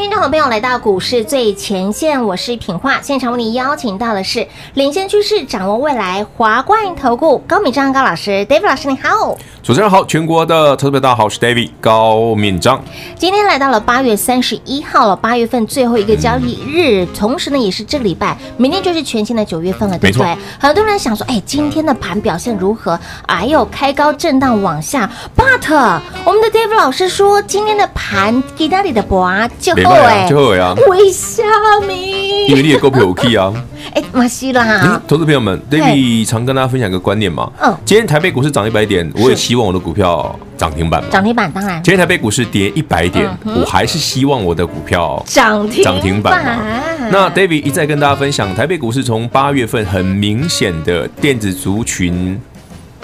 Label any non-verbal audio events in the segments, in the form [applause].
听众朋友来到股市最前线，我是品化。现场为您邀请到的是领先趋势、掌握未来华冠投顾高敏章高老师，David 老师，你好。主持人好，全国的特别大家好，我是 David 高敏章。今天来到了八月三十一号了，八月份最后一个交易日，嗯、同时呢也是这个礼拜，明天就是全新的九月份了，对不对？很多人想说，哎，今天的盘表现如何？哎呦，开高震荡往下，But 我们的 David 老师说，今天的盘给那里的博啊，就后哎，就后呀，为什么？因为你也够票 OK 啊。[laughs] 哎，马西啦、嗯，投资朋友们，David 常跟大家分享一个观念嘛。嗯，今天台北股市涨一百点，我也希望我的股票涨停板。涨停板当然。今天台北股市跌一百点，嗯、我还是希望我的股票涨停涨停板嘛。那 David 一再跟大家分享，台北股市从八月份很明显的电子族群。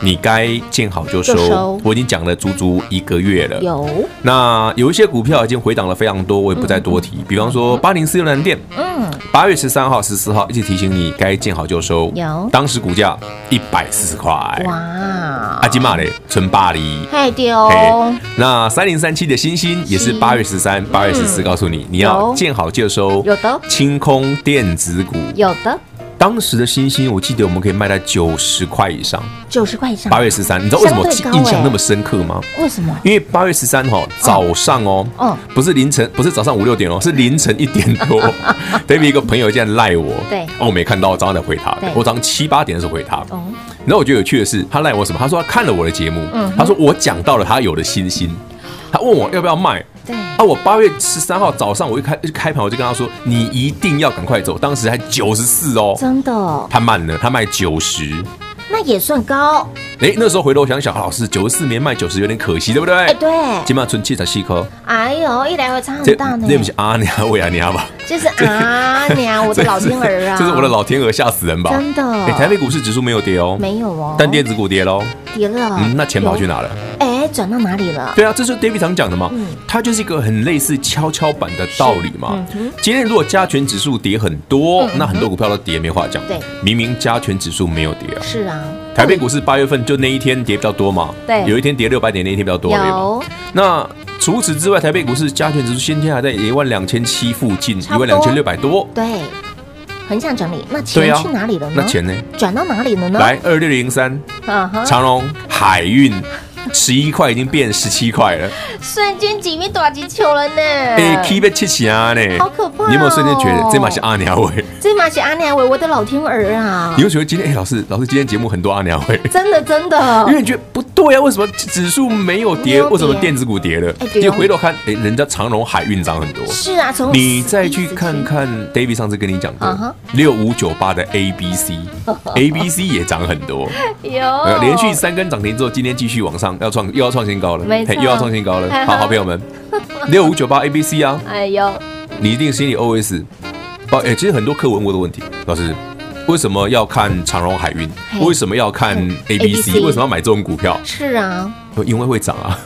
你该见好就收，就收，我已经讲了足足一个月了。有，那有一些股票已经回档了非常多，我也不再多提。嗯、比方说八零四六南电，嗯，八月十三号、十四号一直提醒你该见好就收。有，当时股价一百四十块。哇，阿金玛嘞，存巴黎，太丢。那三零三七的星星也是八月十三、八月十四，告诉你你要见好就收。有的，清空电子股，有的。当时的星星，我记得我们可以卖在九十块以上，九十块以上。八月十三，你知道为什么印象那么深刻吗？为什么？因为八月十三号早上哦，哦，不是凌晨，不是早上五六点哦，是凌晨一点多。[laughs] David 一个朋友竟然赖我，对，哦，我没看到，早上才回他，我早上七八点的时候回他。哦，然后我觉得有趣的是，他赖我什么？他说他看了我的节目，他说我讲到了他有的星星，他问我要不要卖。对啊，我八月十三号早上我一开一开盘，我就跟他说，你一定要赶快走。当时还九十四哦，真的，他慢了，他卖九十，那也算高。哎，那时候回头想想，老师九十四年卖九十有点可惜，对不对？哎，对，起码存七十四颗。哎呦，一来回差很大呢。对不是阿娘喂阿娘吧？就是阿娘，我的 [laughs] 老天儿啊！这是我的老天鹅，吓死人吧？真的。哎，台北股市指数没有跌哦，没有哦，但电子股跌喽，跌了。嗯，那钱跑去哪了？哎。转到哪里了？对啊，这是 David 常讲的嘛，嗯，它就是一个很类似跷跷板的道理嘛。嗯、今天如果加权指数跌很多，嗯、那很多股票都跌，没话讲。对，明明加权指数没有跌啊。是啊，台北股市八月份就那一天跌比较多嘛。对，有一天跌六百点，那一天比较多。有。那除此之外，台北股市加权指数先天还在一万两千七附近，一万两千六百多。对，横向整理。那钱去哪里了呢？那钱呢？转到哪里了呢？来，二六零三，长隆海运。十一块已经变十七块了，瞬间几米多几球了呢？哎，keep 七七啊呢，好可怕！你有没有瞬间觉得这马是阿娘味？这马是阿娘味，我的老天儿啊！你会觉得今天哎，老师，老师今天节目很多阿娘味，真的真的，因为你觉得不对啊，为什么指数没有跌？为什么电子股跌了？就回头看，哎，人家长荣海运涨很多。是啊，从你再去看看，David 上次跟你讲的六五九八的 ABC，ABC [laughs] 也涨很多，有连续三根涨停之后，今天继续往上。要创又要创新高了，没错，又要创新高了。[laughs] 好好朋友们，六五九八 A B C 啊，哎呦，你一定心里 O S，哦，哎，其实很多客问我的问题，老师为什么要看长荣海运？为什么要看 A B C？为什么要买这种股票？是啊，因为会涨啊，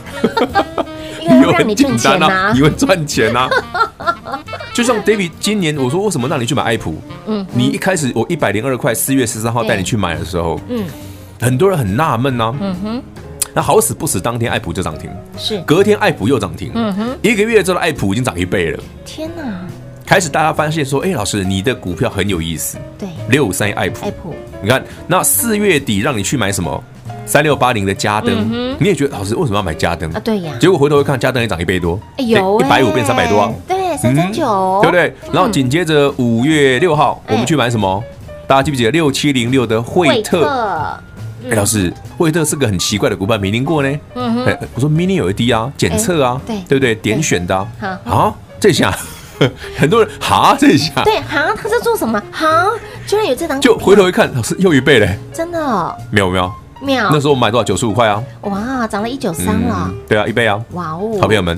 [laughs] 因为让你赚钱 [laughs] 啊，因为赚钱啊。[laughs] 就像 David 今年我说为什么让你去买爱普？嗯，你一开始我一百零二块，四月十三号带你去买的时候，嗯，很多人很纳闷呐，嗯哼。那好死不死，当天爱普就涨停，是隔天爱普又涨停，嗯哼，一个月之后爱普已经涨一倍了。天哪！开始大家发现说，哎，老师，你的股票很有意思。对，六五三爱普，爱普，你看，那四月底让你去买什么？三六八零的嘉登，你也觉得老师为什么要买嘉登啊？对呀。结果回头一看，嘉登也涨一倍多，哎呦，一百五变三百多啊。对，三千九，对不对？然后紧接着五月六号，我们去买什么？大家记不记得六七零六的惠特？哎，老师，惠特是个很奇怪的股票，没听过呢。嗯哼，我说 mini 有一滴啊，检测啊，对对不对？点选的啊，啊，这下 [laughs] [laughs] 很多人哈，这一下对哈，他在做什么？哈，居然有这档，就回头一看，老师又一倍嘞，真的，妙不妙？妙。那时候我买多少？九十五块啊。哇，涨了一九三了。对啊，一倍啊。哇哦，好朋友们，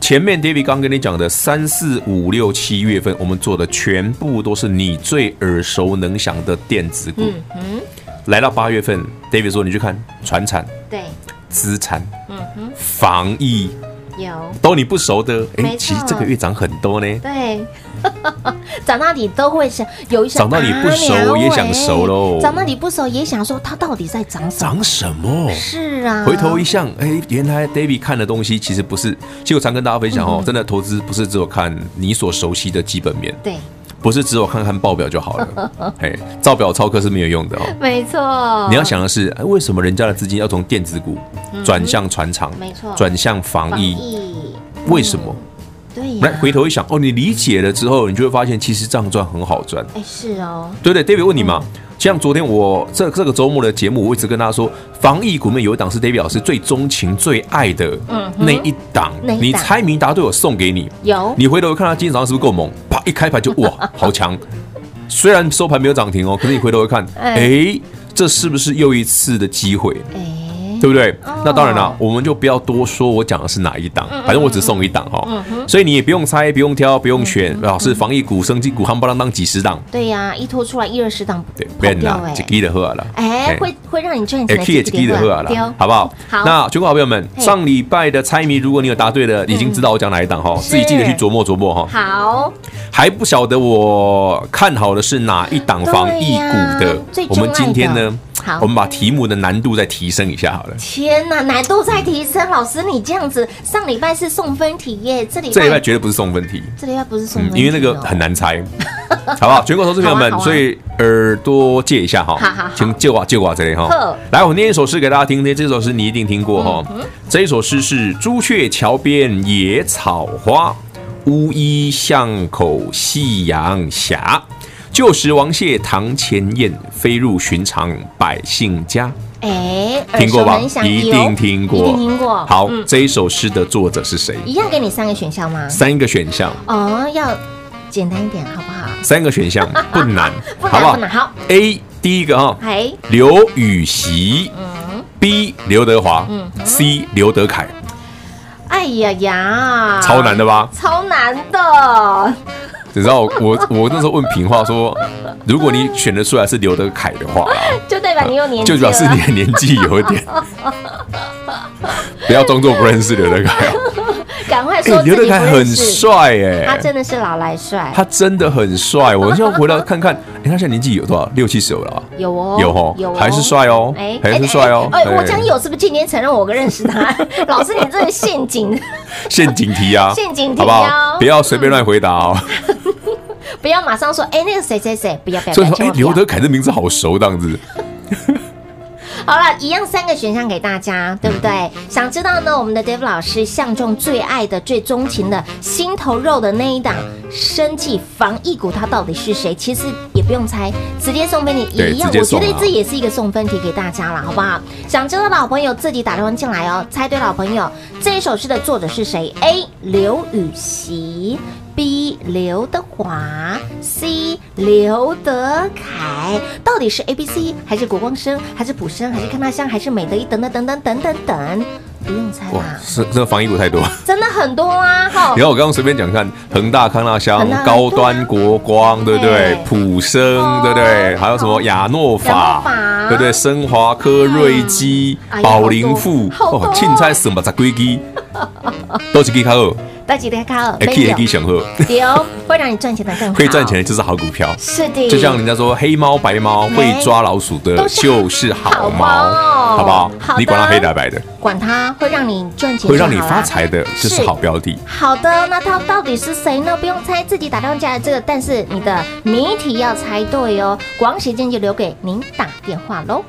前面 David 刚跟你讲的三四五六七月份，我们做的全部都是你最耳熟能详的电子股。嗯。来到八月份，David 说：“你去看船产，对，资产，嗯哼，防疫有都你不熟的，哎、其实这个月涨很多呢。对，[laughs] 涨到你都会想有一些涨到你不熟也想熟喽，涨到你不熟也想说它到底在涨什么？涨什么？是啊，回头一想，哎，原来 David 看的东西其实不是，其实我常跟大家分享哦，嗯、真的投资不是只有看你所熟悉的基本面，对。不是只有看看报表就好了，[laughs] 哎，照表操课是没有用的哦。没错，你要想的是，哎，为什么人家的资金要从电子股转向船厂？没错，转向防疫，为什么？对，来回头一想，哦，你理解了之后，你就会发现，其实这样赚很好赚。哎，是哦。对对，David 问你嘛。像昨天我这这个周末的节目，我一直跟大家说，防疫股里面有一档是 David 老师最钟情、最爱的那一档。你猜谜答对，我送给你。有。你回头看他今天早上是不是够猛？啪，一开盘就哇，[laughs] 好强！虽然收盘没有涨停哦，可是你回头一看，哎，这是不是又一次的机会？对不对？那当然了，我们就不要多说，我讲的是哪一档，反正我只送一档哈。所以你也不用猜，不用挑，不用选，老师防疫股、生技股、夯不啷当几十档。对呀，一拖出来一二十档，对，变啦，就记得喝了。哎，会会让你赚钱的，也记得喝了，好不好？好。那全国好朋友们，上礼拜的猜谜，如果你有答对的，已经知道我讲哪一档哈，自己记得去琢磨琢磨哈。好。还不晓得我看好的是哪一档防疫股的？我们今天呢？好，我们把题目的难度再提升一下好了。天哪，难度再提升！老师，你这样子，上礼拜是送分题耶，这里这礼拜绝对不是送分题，这礼拜不是送分题，因为那个很难猜，[laughs] 好不好？全国投资朋友们，所以耳朵借一下哈，请借我借我这里哈。来，我念一首诗给大家听听，这首诗你一定听过哈。这一首诗是“朱雀桥边野草花，乌衣巷口夕阳斜。”旧时王谢堂前燕，飞入寻常百姓家。哎，听过吧？一定听过，一定听过。好，这一首诗的作者是谁？一样给你三个选项吗？三个选项。哦，要简单一点，好不好？三个选项不难，[laughs] 不难，不难。好，A 第一个哈，哎，刘禹锡。嗯。B 刘德华。嗯。C 刘德凯。哎呀呀，超难的吧？超难的。你知道我我那时候问平话说，如果你选得出来是刘德凯的话，就代表你有年纪，就表示你的年纪有一点。[laughs] 不要装作不认识刘德凯，赶快说。刘德凯很帅哎，他真的是老来帅，他真的很帅。我现在回来看看，哎，他现在年纪有多少？六七十有了？有哦，有哦，有，还是帅哦，哎，还是帅哦。哎，我讲有是不是今天承认我跟认识他？[laughs] 老师，你这是陷阱，陷阱题啊，陷阱题，好不好？不要随便乱回答哦。[laughs] 不要马上说，哎，那个谁谁谁，不要不要。所以说，哎，刘德凯这名字好熟，这样子。好了，一样三个选项给大家，对不对？嗯、想知道呢？我们的 Dave 老师相中最爱的、最钟情的心头肉的那一档生技防疫股，它到底是谁？其实也不用猜，直接送给你一样。我觉得这也是一个送分题给大家了，好不好？想知道的好朋友自己打电话进来哦。猜对老朋友，这一首诗的作者是谁？A. 刘禹锡。B 刘德华，C 刘德凯，到底是 A B C 还是国光生还是普生还是康纳香还是美德一等等等等等等等，不用猜啦。是这个防疫股太多，真的很多啊！哈，[laughs] 你看我刚刚随便讲看，恒大、康纳香、高端、国光，对不对？普生，对不对？还有什么亚诺法，对不对？升华科、瑞基、宝龄富，哦，凊彩算把十几支，[laughs] 都是几卡哦。大吉大卡，可以可以享受，有会让你赚钱的更好，会赚钱的就是好股票，是的，就像人家说黑猫白猫会抓老鼠的，就是好猫，好不好？你管它黑的白的，管它会让你赚钱，会让你发财的，就是好标的。好的，那它到底是谁呢？不用猜，自己打电话进来这个，但是你的谜题要猜对哦。广时间就留给您打电话喽。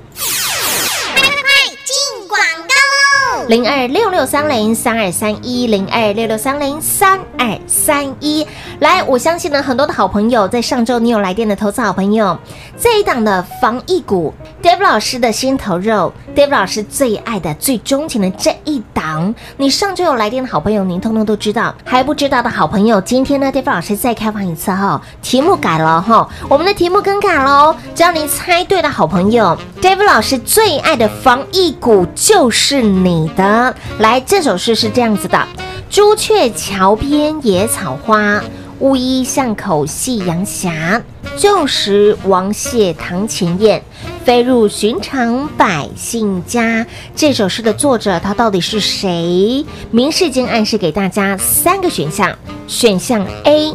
零二六六三零三二三一零二六六三零三二三一，来，我相信呢，很多的好朋友在上周你有来电的投资好朋友，这一档的防疫股，Dave 老师的心头肉，Dave 老师最爱的、最钟情的这一档，你上周有来电的好朋友，您通通都知道，还不知道的好朋友，今天呢，Dave 老师再开放一次哈，题目改了哈，我们的题目更改喽，只要您猜对的好朋友，Dave 老师最爱的防疫股就是你的。来，这首诗是这样子的：朱雀桥边野草花，乌衣巷口夕阳斜，旧时王谢堂前燕，飞入寻常百姓家。这首诗的作者他到底是谁？明示间暗示给大家三个选项：选项 A，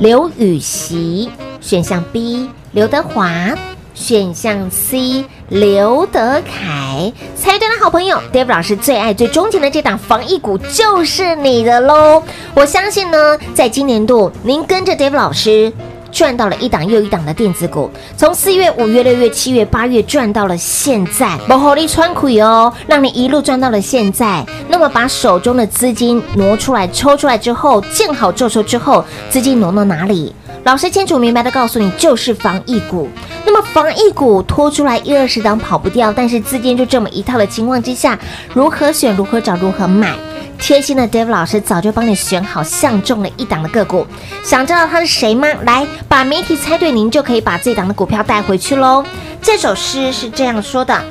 刘禹锡；选项 B，刘德华。选项 C，刘德凯，猜对的好朋友，Dave 老师最爱最钟情的这档防疫股就是你的喽！我相信呢，在今年度，您跟着 Dave 老师赚到了一档又一档的电子股，从四月、五月、六月、七月、八月赚到了现在，不好利川苦哦，让你一路赚到了现在。那么把手中的资金挪出来、抽出来之后，见好就收之后，资金挪到哪里？老师清楚明白的告诉你，就是防疫股。那么防疫股拖出来一二十档跑不掉，但是资金就这么一套的情况之下，如何选、如何找、如何买？贴心的 David 老师早就帮你选好，相中了一档的个股。想知道他是谁吗？来，把谜题猜对，您就可以把这档的股票带回去喽。这首诗是这样说的。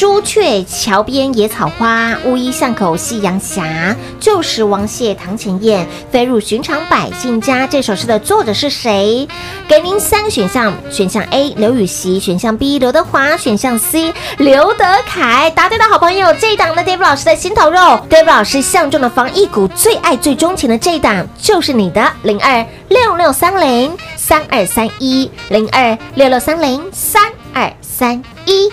朱雀桥边野草花，乌衣巷口夕阳斜。旧时王谢堂前燕，飞入寻常百姓家。这首诗的作者是谁？给您三个选项：选项 A 刘禹锡，选项 B 刘德华，选项 C 刘德凯。答对的好朋友，这一档的 David 老师的心头肉，David 老师相中的防疫股最爱最钟情的这一档就是你的零二六六三零三二三一零二六六三零三二三一。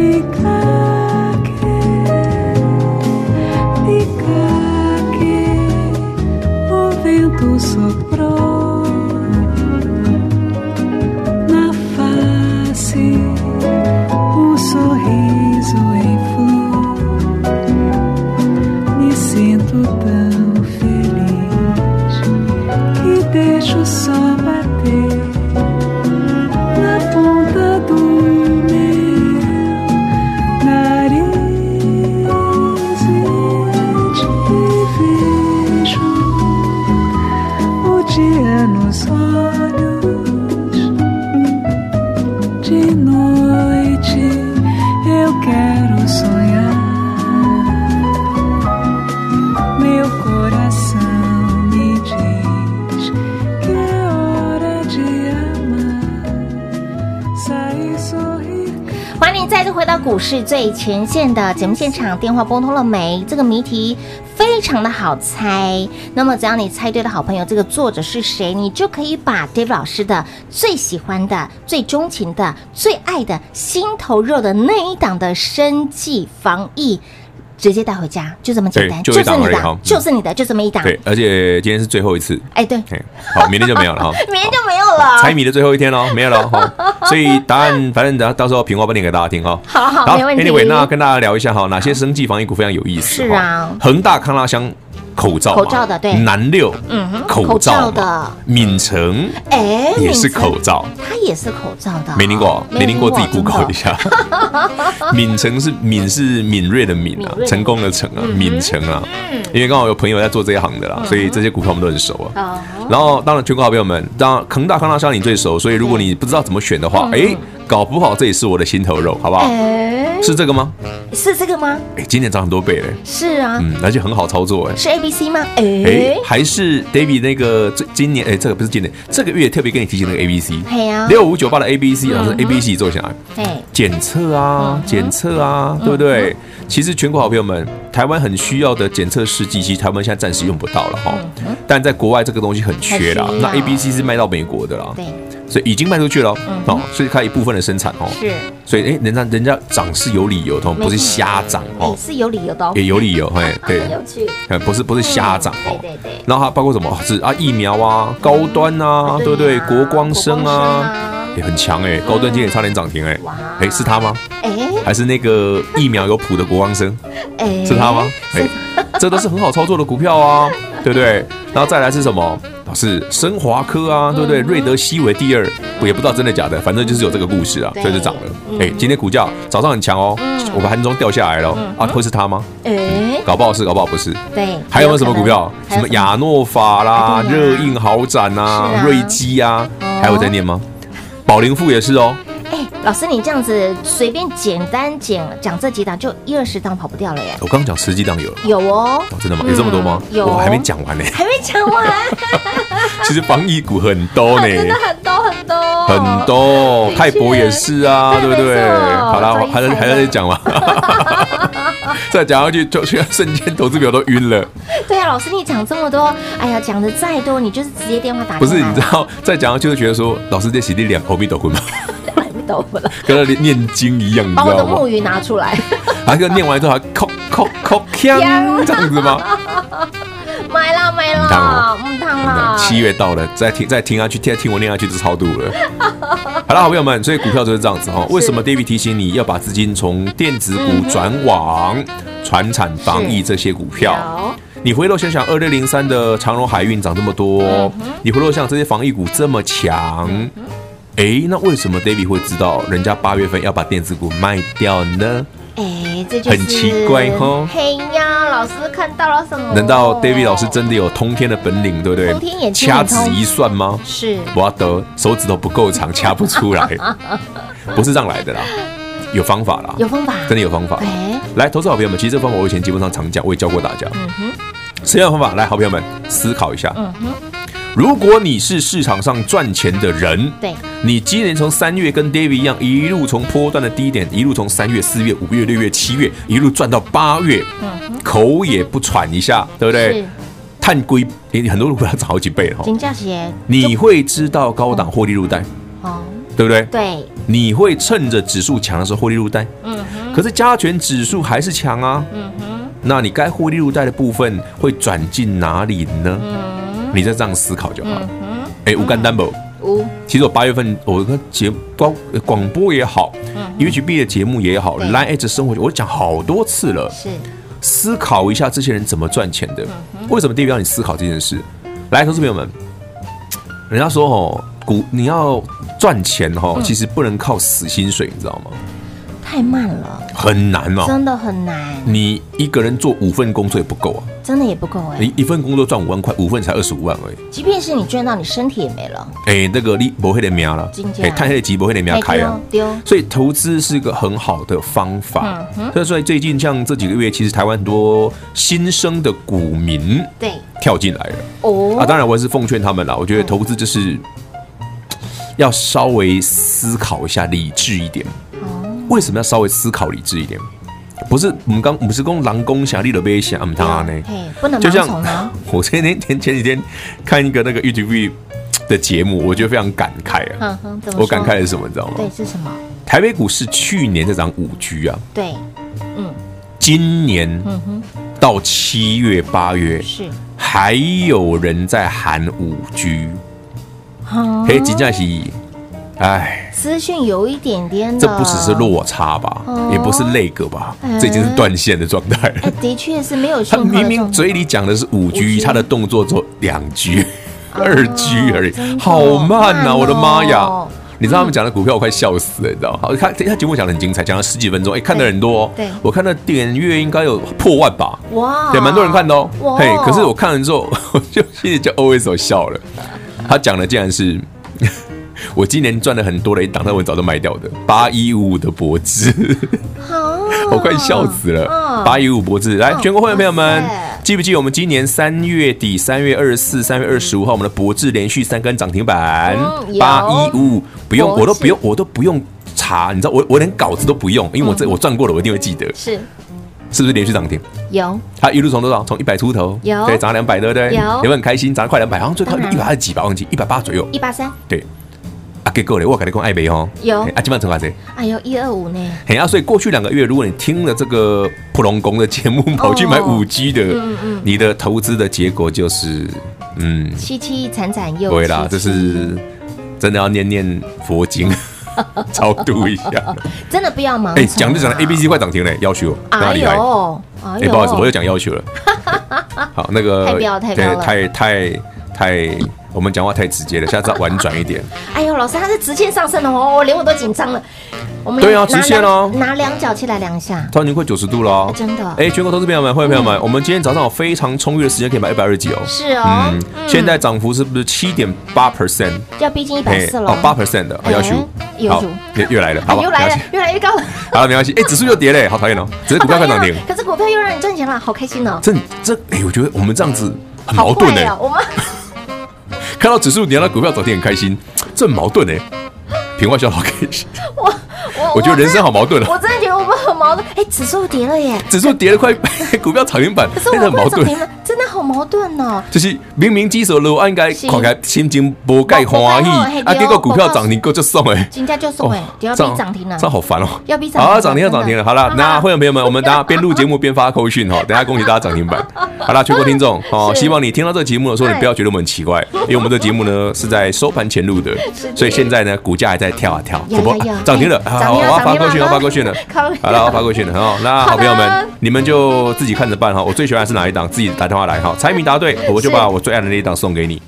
You. 再次回到股市最前线的节目现场，电话拨通了没？这个谜题非常的好猜。那么只要你猜对了好朋友，这个作者是谁，你就可以把 David 老师的最喜欢的、最钟情的、最爱的心头肉的那一档的生计防疫。直接带回家，就这么简单，就是你的，就是你的，就这么一档。对，而且今天是最后一次。哎，对，好，明天就没有了哈。[laughs] 明天就没有了，猜谜的最后一天喽，没有了哈。[laughs] 所以答案，反正等下到时候平话不念给大家听哈。好好，没问题。Anyway，那跟大家聊一下哈，哪些生技防疫股非常有意思？是啊，恒大康拉香。口罩，口罩的对，南六，嗯哼，口罩的，敏城，哎，也是口罩，它也是口罩的，没听过，没听过，自己 Google 一下。[laughs] 敏城是敏是敏锐的敏啊，成功的成啊，敏城啊，因为刚好有朋友在做这一行的啦，所以这些股票我们都很熟啊。然后当然全国好朋友们，当然恒大康大商你最熟，所以如果你不知道怎么选的话，哎。搞不好这也是我的心头肉，好不好？欸、是这个吗？是这个吗？哎，今年涨很多倍嘞！是啊，嗯，而且很好操作哎。是 A B C 吗？哎、欸，还是 David 那个最今年哎，这个不是今年，这个月特别跟你提醒那个 A B C。六五九八的 A B C，老师 A B C 做起来。哎，检测啊，检测啊，对不对？其实全国好朋友们，台湾很需要的检测试剂，其实台湾现在暂时用不到了哈。但在国外这个东西很缺啦。那 A B C 是卖到美国的啦。对。所以已经卖出去了哦，所以开一部分的生产哦。是，所以哎，人家人家涨是有理由的，不是瞎涨哦。是有理由的，也有理由，嘿，[laughs] 对，有趣。不是不是瞎涨哦。对对对。然后它包括什么？是啊，疫苗啊，高端啊，对不对？国光生啊，也很强哎，高端今年差点涨停哎。哎，是他吗？哎，还是那个疫苗有谱的国王生？哎，是他吗？哎，这都是很好操作的股票啊，[laughs] 对不对？然后再来是什么？是升华科啊，对不对？瑞德西韦第二，我也不知道真的假的，反正就是有这个故事啊，所以就涨了。哎，今天股价早上很强哦，我们盘中掉下来了啊，会是它吗？哎，搞不好是，搞不好不是。对，还有没有什么股票？什么亚诺法啦、热映豪展啊、瑞基啊，还有在念吗？宝龄富也是哦。哎老师，你这样子随便简单讲讲这几档，就一二十档跑不掉了耶！我刚刚讲十几档有，有哦，真的吗？有这么多吗？有，我还没讲完呢，[laughs] 还没讲完。[laughs] 其实防疫股很多呢，真的很多很多很多，泰博也是啊，对不对？好啦，还在还在讲吗？[laughs] [laughs] 再讲下去，就现在瞬间投资表都晕了。对啊，老师，你讲这么多，哎呀，讲的再多，你就是直接电话打。不是，你知道再讲下去就觉得说，老师在洗地两欧米斗魂吗？跟那念经一样，[laughs] 你知道吗？把我的木鱼拿出来，还跟念完之后还扣扣扣锵这样子吗？[laughs] 买了买了，唔烫了。七月到了，再听再听下去，再听我念下去就超度了。好了，好朋友们，所以股票就是这样子哈。为什么 David 提醒你要把资金从电子股转往传产防疫这些股票？你回头想想，二六零三的长荣海运涨这么多，你回头想这些防疫股这么强。哎，那为什么 David 会知道人家八月份要把电子股卖掉呢？哎，这就很奇怪哈。嘿呀，老师看到了什么？难道 David 老师真的有通天的本领，对不对？通天眼，掐指一算吗？是，我的手指头不够长，掐不出来，[laughs] 不是这样来的啦，有方法啦，有方法，真的有方法。哎，来，投资好朋友们，其实这个方法我以前节目上常讲，我也教过大家。嗯哼，什么样的方法？来，好朋友们思考一下。嗯哼。如果你是市场上赚钱的人，对，你今年从三月跟 David 一样，一路从波段的低点，一路从三月、四月、五月、六月、七月，一路赚到八月，嗯，口也不喘一下，对不对？碳硅，你很多人会要涨好几倍哈。金价鞋，你会知道高档获利入袋，哦，对不对？对，你会趁着指数强的时候获利入袋，嗯哼。可是加权指数还是强啊，嗯哼。那你该获利入袋的部分会转进哪里呢？嗯。你再这样思考就好。哎，无干单不？无。其实我八月份我跟节广广播也好，UHB 的节目也好，Line 生活我讲好多次了。是。思考一下这些人怎么赚钱的。为什么 David 让你思考这件事？来，投资朋友们，人家说哦，股你要赚钱哦，其实不能靠死薪水，你知道吗？太慢了，很难哦，真的很难。你一个人做五份工作也不够啊，真的也不够哎。你一份工作赚五万块，五份才二十五万而已。即便是你赚到，你身体也没了。哎，那个你不会的苗了，哎，太黑的鸡不会的苗开啊。丢。所以投资是一个很好的方法。所以说最近像这几个月，其实台湾很多新生的股民对跳进来了哦啊，当然我也是奉劝他们了，我觉得投资就是要稍微思考一下，理智一点。为什么要稍微思考理智一点？不是我们刚不是讲狼公侠立了杯侠，他呢？不能盲从啊！[laughs] 我前天前前几天看一个那个 YouTube 的节目，我觉得非常感慨啊！我感慨的是什么？你知道吗？对，是什么？台北股市去年在涨五 G 啊，对，嗯，今年嗯哼到七月八月是还有人在喊五 G，嘿，真的是。哎，资讯有一点点的，这不只是落差吧，哦、也不是那个吧，哎、这已经是断线的状态了。哎，的确是没有。[laughs] 他明明嘴里讲的是五 G，他的动作做两 G、二 G 而已，哦、好慢呐、啊！我的妈呀！你知道他们讲的股票，我快笑死了，你知道？好，他他节目讲的很精彩，讲了十几分钟，哎，看的人多。对，我看的点阅应该有破万吧？哇，对，蛮多人看的哦。哇嘿，可是我看完之后，[laughs] 我就心里就 always 笑了。他讲的竟然是。我今年赚了很多的一档，但我早就卖掉的八一五五的博智，[laughs] 我快笑死了。八一五五博智，来，全国会员朋友们，记不记得我们今年三月底三月二十四、三月二十五号，我们的博智连续三根涨停板，八一五五，不用，我都不用，我都不用查，你知道，我我连稿子都不用，因为我这我赚过了，我一定会记得。是，是不是连续涨停？有。它一路从多少？从一百出头，有，对，涨两百，对不对？有，有没有很开心？涨了快两百，好像最高一百二十几吧，忘记一百八左右，一八三，对。啊，给够嘞！我跟你讲，爱美哦。有啊，基本上成价哎呦，一二五呢。嘿啊，所以过去两个月，如果你听了这个普隆宫的节目，跑去买五 G 的，嗯嗯，你的投资的结果就是，嗯，凄凄惨惨又。对啦，这是真的要念念佛经，[laughs] 超度一下。真的不要忙。哎，讲就讲了，A B C 快涨停了，要求哪里来？哎，不好意思，我又讲要求了。[laughs] 好，那个太标太标了，太太太。我们讲话太直接了，下次要婉转一点。哎呦，老师，他是直线上升的哦，连我都紧张了。我们对啊，直线哦，拿量角器来量一下，它已经快九十度了哦，真的。哎，全国投资朋友们、会员朋友们，我们今天早上有非常充裕的时间可以买一百二十几哦。是哦，嗯，现在涨幅是不是七点八 percent？要逼近一百四了哦，八 percent 的，要求好，又又来了，好，又来了，越来越高了。好了，没关系。哎，指数又跌嘞，好讨厌哦，只是股票快涨停，可是股票又让你赚钱了，好开心哦。这这，哎，我觉得我们这样子很矛盾哎，我们。看到指数跌，那股票涨停很开心，这很矛盾哎。平外笑好开心，我我我觉得人生好矛盾啊。我真的觉得我们很矛盾。哎，指数跌了耶，指数跌了快，[laughs] 股票涨停板，可是我很矛盾。真的好矛盾哦。就是明明基手路应该看起来心情不盖欢喜，啊，结果股票涨停够就送哎，今天就送哎，要逼涨停了，这好烦哦。要逼涨停，好涨停要涨停了。好了，那会员朋友们，我们等下边录节目边发扣讯哈，等下恭喜大家涨停板。[laughs] 好了，全国听众哦，希望你听到这个节目的时候，你不要觉得我们很奇怪，[laughs] 因为我们这个节目呢是在收盘前录的，[laughs] 所以现在呢股价还在跳啊跳，不涨停了，好，我要发扣讯，要发扣讯了，好了，我要发扣讯了好。那好朋友们，你们就自己看着办哈。我最喜欢的是哪一档，自己打电话来哈。猜谜答对，我就把我最爱的那一档送给你。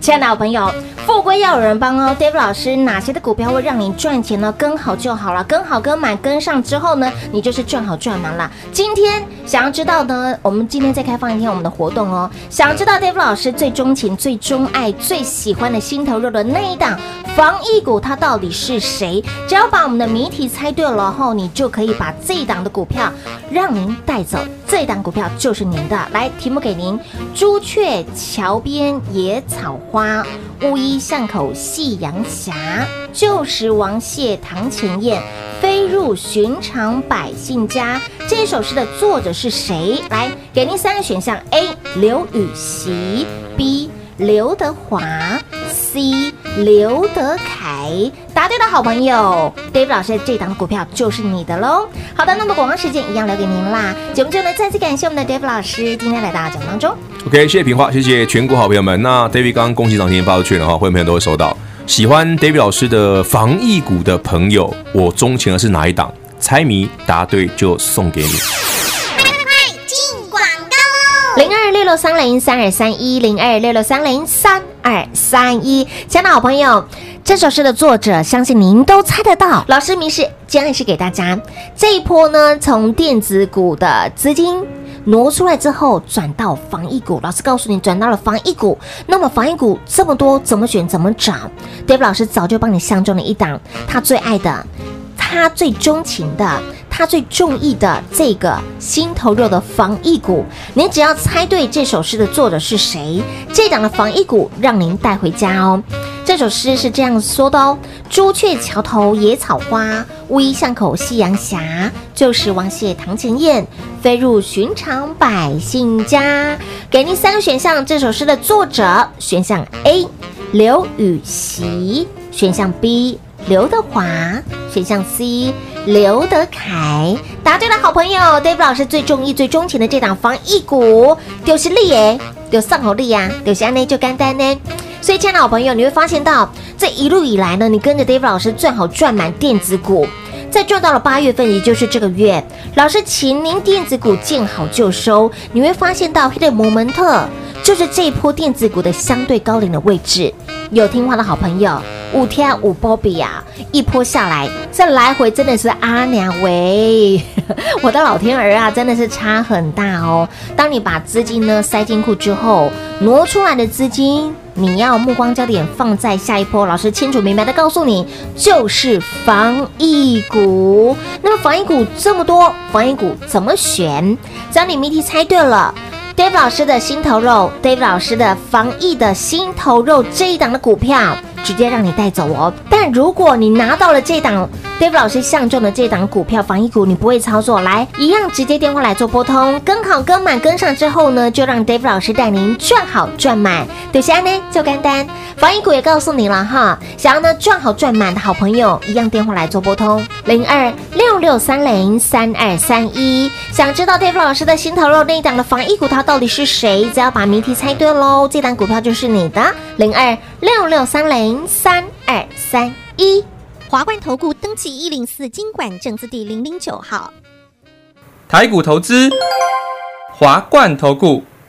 亲爱的好朋友，富贵要有人帮哦。David 老师，哪些的股票会让你赚钱呢？跟好就好了，跟好跟满跟上之后呢，你就是赚好赚满了。今天想要知道呢，我们今天再开放一天我们的活动哦。想要知道 David 老师最钟情、最钟爱、最喜欢的心头肉的那一档防疫股，它到底是谁？只要把我们的谜题猜对了后，你就可以把这一档的股票让您带走。这档股票就是您的。来，题目给您：朱雀桥边野草。花乌衣巷口夕阳斜，旧时王谢堂前燕，飞入寻常百姓家。这首诗的作者是谁？来，给您三个选项：A. 刘禹锡，B. 刘德华，C. 刘德凯。答对的好朋友，David 老师这档股票就是你的喽。好的，那么广告时间一样留给您啦。节目最后呢，再次感谢我们的 David 老师今天来到。节目当中。OK，谢谢平话，谢谢全国好朋友们。那 David 刚刚恭喜涨停发出去了哈，会员朋友都会收到。喜欢 David 老师的防疫股的朋友，我钟情的是哪一档？猜谜答对就送给你。六三零三二三一零二六六三零三二三一。亲爱的好朋友，这首诗的作者，相信您都猜得到。老师明示，将暗示给大家，这一波呢，从电子股的资金。挪出来之后，转到防疫股。老师告诉你，转到了防疫股。那么防疫股这么多，怎么选？怎么找？David 老师早就帮你相中了一档，他最爱的，他最钟情的，他最中意的这个心头肉的防疫股。您只要猜对这首诗的作者是谁，这档的防疫股让您带回家哦。这首诗是这样说的哦：朱雀桥头野草花，乌衣巷口夕阳斜。旧时王谢堂前燕，飞入寻常百姓家。给您三个选项，这首诗的作者：选项 A 刘禹锡，选项 B 刘德华，选项 C 刘德凯。答对的好朋友，Dave 老师最中意、最钟情的这档防疫股，就是利耶，有上好利呀，有下呢就干单呢。所以，亲爱的好朋友，你会发现到这一路以来呢，你跟着 Dave 老师赚好赚满电子股，在赚到了八月份，也就是这个月，老师请您电子股见好就收。你会发现到 Hit Moment 就是这一波电子股的相对高龄的位置。有听话的好朋友，五天五波比啊，一波下来，这来回真的是阿娘喂，[laughs] 我的老天儿啊，真的是差很大哦。当你把资金呢塞进库之后，挪出来的资金。你要目光焦点放在下一波，老师清楚明白的告诉你，就是防疫股。那么防疫股这么多，防疫股怎么选？只要你谜题猜对了，Dave 老师的心头肉，Dave 老师的防疫的心头肉这一档的股票。直接让你带走哦！但如果你拿到了这档 Dave 老师相中的这档股票防疫股，你不会操作，来一样直接电话来做拨通，跟好跟满跟上之后呢，就让 Dave 老师带您赚好赚满。对，下呢就简单，防疫股也告诉你了哈，想要呢赚好赚满的好朋友，一样电话来做拨通零二六六三零三二三一。想知道 Dave 老师的心头肉那一档的防疫股，它到底是谁？只要把谜题猜对喽，这档股票就是你的零二六六三零。三二三一，华冠投顾登记一零四经管证字第零零九号，台股投资，华冠投顾。